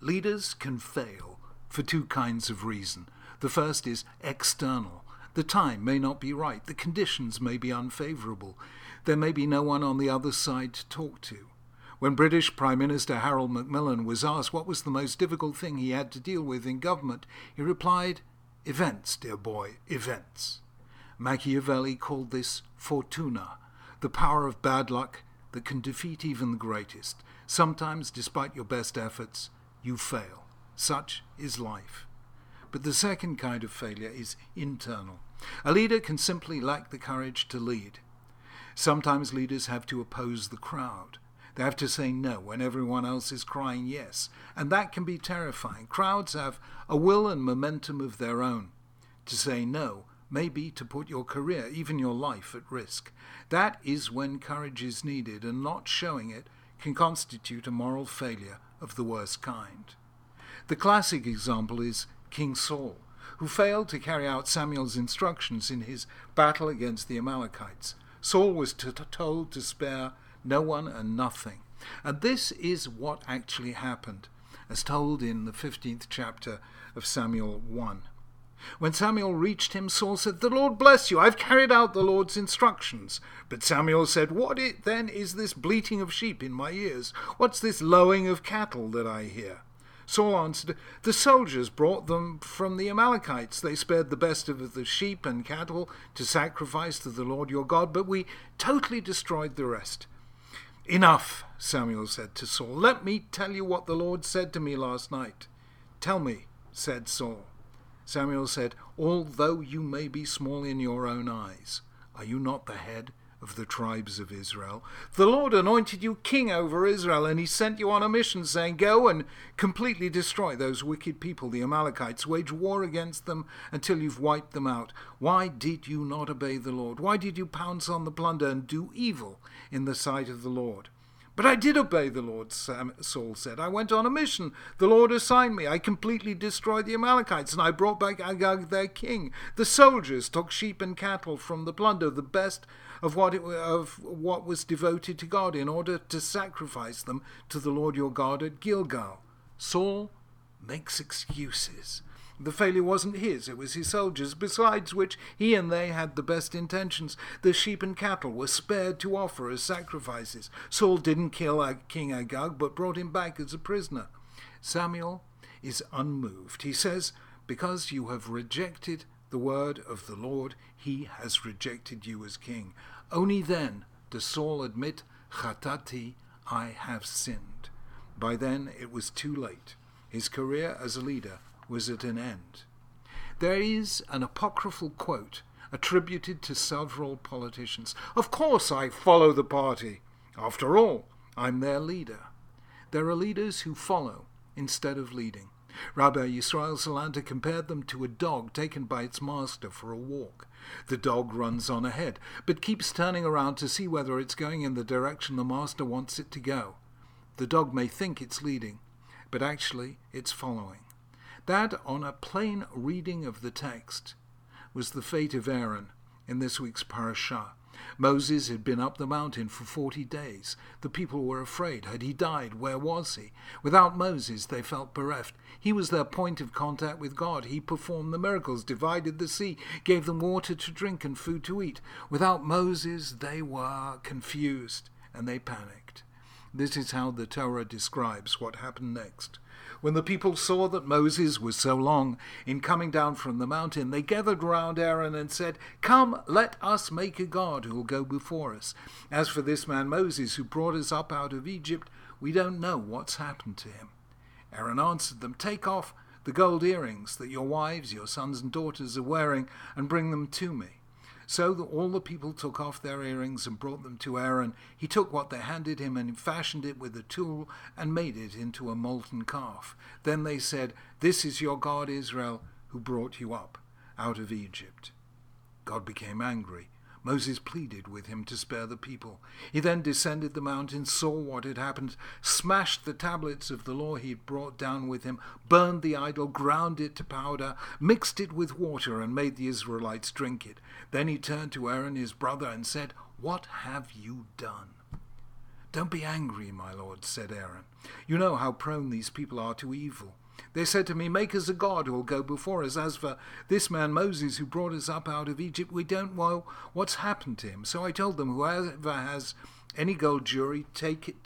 Leaders can fail for two kinds of reason. The first is external. The time may not be right, the conditions may be unfavourable, there may be no one on the other side to talk to. When British Prime Minister Harold Macmillan was asked what was the most difficult thing he had to deal with in government, he replied, Events, dear boy, events. Machiavelli called this fortuna, the power of bad luck that can defeat even the greatest. Sometimes, despite your best efforts, you fail. Such is life. But the second kind of failure is internal. A leader can simply lack the courage to lead. Sometimes leaders have to oppose the crowd. They have to say no when everyone else is crying yes, and that can be terrifying. Crowds have a will and momentum of their own. To say no may be to put your career, even your life, at risk. That is when courage is needed, and not showing it can constitute a moral failure of the worst kind. The classic example is King Saul, who failed to carry out Samuel's instructions in his battle against the Amalekites. Saul was t- told to spare no one and nothing. And this is what actually happened, as told in the 15th chapter of Samuel 1. When Samuel reached him, Saul said, The Lord bless you, I've carried out the Lord's instructions. But Samuel said, What it, then is this bleating of sheep in my ears? What's this lowing of cattle that I hear? Saul answered, The soldiers brought them from the Amalekites. They spared the best of the sheep and cattle to sacrifice to the Lord your God, but we totally destroyed the rest. Enough, Samuel said to Saul. Let me tell you what the Lord said to me last night. Tell me, said Saul. Samuel said, Although you may be small in your own eyes, are you not the head of the tribes of Israel? The Lord anointed you king over Israel, and he sent you on a mission, saying, Go and completely destroy those wicked people, the Amalekites. Wage war against them until you've wiped them out. Why did you not obey the Lord? Why did you pounce on the plunder and do evil in the sight of the Lord? But I did obey the Lord, Saul said. I went on a mission. The Lord assigned me. I completely destroyed the Amalekites, and I brought back Agag their king. The soldiers took sheep and cattle from the plunder, the best of what, it, of what was devoted to God, in order to sacrifice them to the Lord your God at Gilgal. Saul makes excuses. The failure wasn't his, it was his soldiers, besides which he and they had the best intentions. The sheep and cattle were spared to offer as sacrifices. Saul didn't kill King Agag, but brought him back as a prisoner. Samuel is unmoved. He says, Because you have rejected the word of the Lord, he has rejected you as king. Only then does Saul admit, Chatati, I have sinned. By then it was too late. His career as a leader was at an end. There is an apocryphal quote attributed to several politicians. Of course, I follow the party. After all, I'm their leader. There are leaders who follow instead of leading. Rabbi Yisrael Salanter compared them to a dog taken by its master for a walk. The dog runs on ahead, but keeps turning around to see whether it's going in the direction the master wants it to go. The dog may think it's leading, but actually it's following. That, on a plain reading of the text, was the fate of Aaron in this week's parashah. Moses had been up the mountain for forty days. The people were afraid. Had he died? Where was he? Without Moses, they felt bereft. He was their point of contact with God. He performed the miracles, divided the sea, gave them water to drink and food to eat. Without Moses, they were confused and they panicked. This is how the Torah describes what happened next. When the people saw that Moses was so long in coming down from the mountain, they gathered round Aaron and said, Come, let us make a God who will go before us. As for this man Moses, who brought us up out of Egypt, we don't know what's happened to him. Aaron answered them, Take off the gold earrings that your wives, your sons, and daughters are wearing, and bring them to me. So that all the people took off their earrings and brought them to Aaron. He took what they handed him and fashioned it with a tool and made it into a molten calf. Then they said, This is your God Israel who brought you up out of Egypt. God became angry Moses pleaded with him to spare the people. He then descended the mountain, saw what had happened, smashed the tablets of the law he had brought down with him, burned the idol, ground it to powder, mixed it with water, and made the Israelites drink it. Then he turned to Aaron his brother and said, What have you done? Don't be angry, my lord, said Aaron. You know how prone these people are to evil. They said to me, Make us a god who will go before us. As for this man Moses who brought us up out of Egypt, we don't know what's happened to him. So I told them, Whoever has any gold jewelry, take it,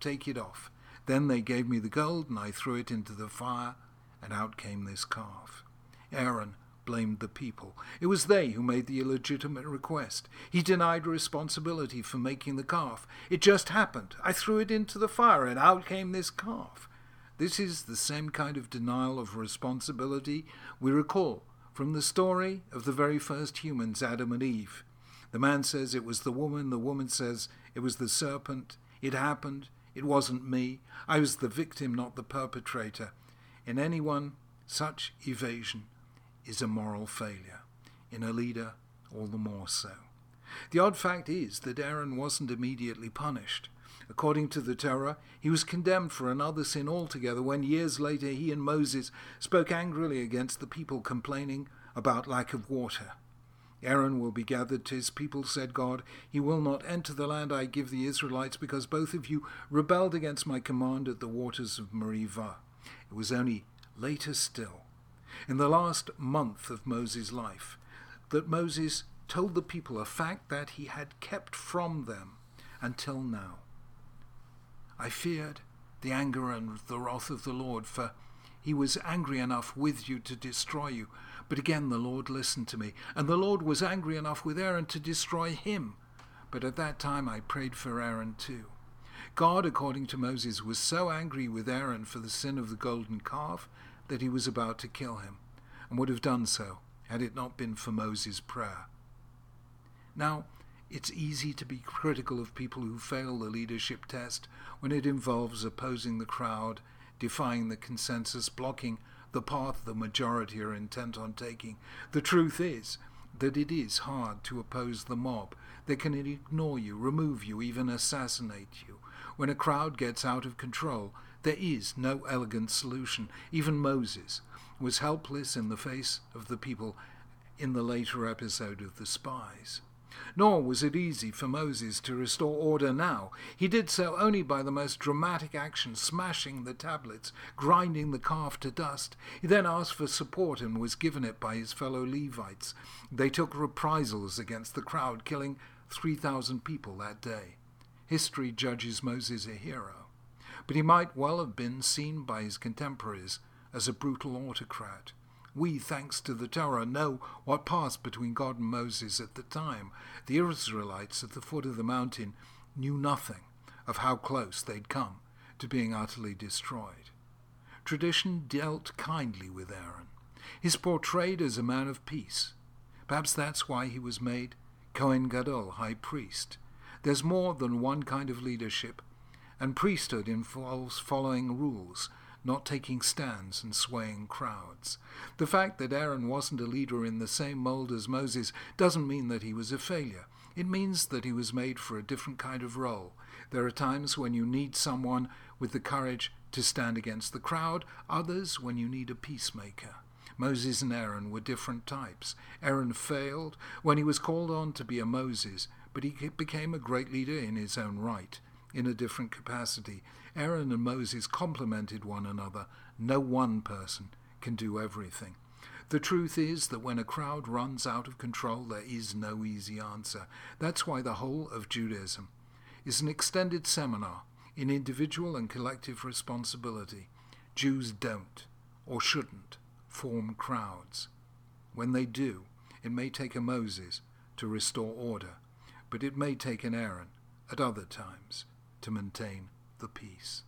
take it off. Then they gave me the gold, and I threw it into the fire, and out came this calf. Aaron blamed the people. It was they who made the illegitimate request. He denied responsibility for making the calf. It just happened. I threw it into the fire, and out came this calf. This is the same kind of denial of responsibility we recall from the story of the very first humans, Adam and Eve. The man says it was the woman, the woman says it was the serpent. It happened. It wasn't me. I was the victim, not the perpetrator. In anyone, such evasion is a moral failure. In a leader, all the more so. The odd fact is that Aaron wasn't immediately punished. According to the Torah, he was condemned for another sin altogether when years later he and Moses spoke angrily against the people complaining about lack of water. Aaron will be gathered to his people, said God. He will not enter the land I give the Israelites because both of you rebelled against my command at the waters of Meribah. It was only later still, in the last month of Moses' life, that Moses told the people a fact that he had kept from them until now. I feared the anger and the wrath of the Lord, for he was angry enough with you to destroy you. But again the Lord listened to me, and the Lord was angry enough with Aaron to destroy him. But at that time I prayed for Aaron too. God, according to Moses, was so angry with Aaron for the sin of the golden calf that he was about to kill him, and would have done so had it not been for Moses' prayer. Now, it's easy to be critical of people who fail the leadership test when it involves opposing the crowd, defying the consensus, blocking the path the majority are intent on taking. The truth is that it is hard to oppose the mob. They can ignore you, remove you, even assassinate you. When a crowd gets out of control, there is no elegant solution. Even Moses was helpless in the face of the people in the later episode of The Spies. Nor was it easy for Moses to restore order now. He did so only by the most dramatic action, smashing the tablets, grinding the calf to dust. He then asked for support and was given it by his fellow Levites. They took reprisals against the crowd, killing 3,000 people that day. History judges Moses a hero, but he might well have been seen by his contemporaries as a brutal autocrat. We, thanks to the Torah, know what passed between God and Moses at the time. The Israelites at the foot of the mountain knew nothing of how close they'd come to being utterly destroyed. Tradition dealt kindly with Aaron. He's portrayed as a man of peace. Perhaps that's why he was made Kohen Gadol, high priest. There's more than one kind of leadership, and priesthood involves following rules not taking stands and swaying crowds. The fact that Aaron wasn't a leader in the same mold as Moses doesn't mean that he was a failure. It means that he was made for a different kind of role. There are times when you need someone with the courage to stand against the crowd, others when you need a peacemaker. Moses and Aaron were different types. Aaron failed when he was called on to be a Moses, but he became a great leader in his own right, in a different capacity. Aaron and Moses complemented one another. No one person can do everything. The truth is that when a crowd runs out of control, there is no easy answer. That's why the whole of Judaism is an extended seminar in individual and collective responsibility. Jews don't, or shouldn't, form crowds. When they do, it may take a Moses to restore order, but it may take an Aaron at other times to maintain the peace.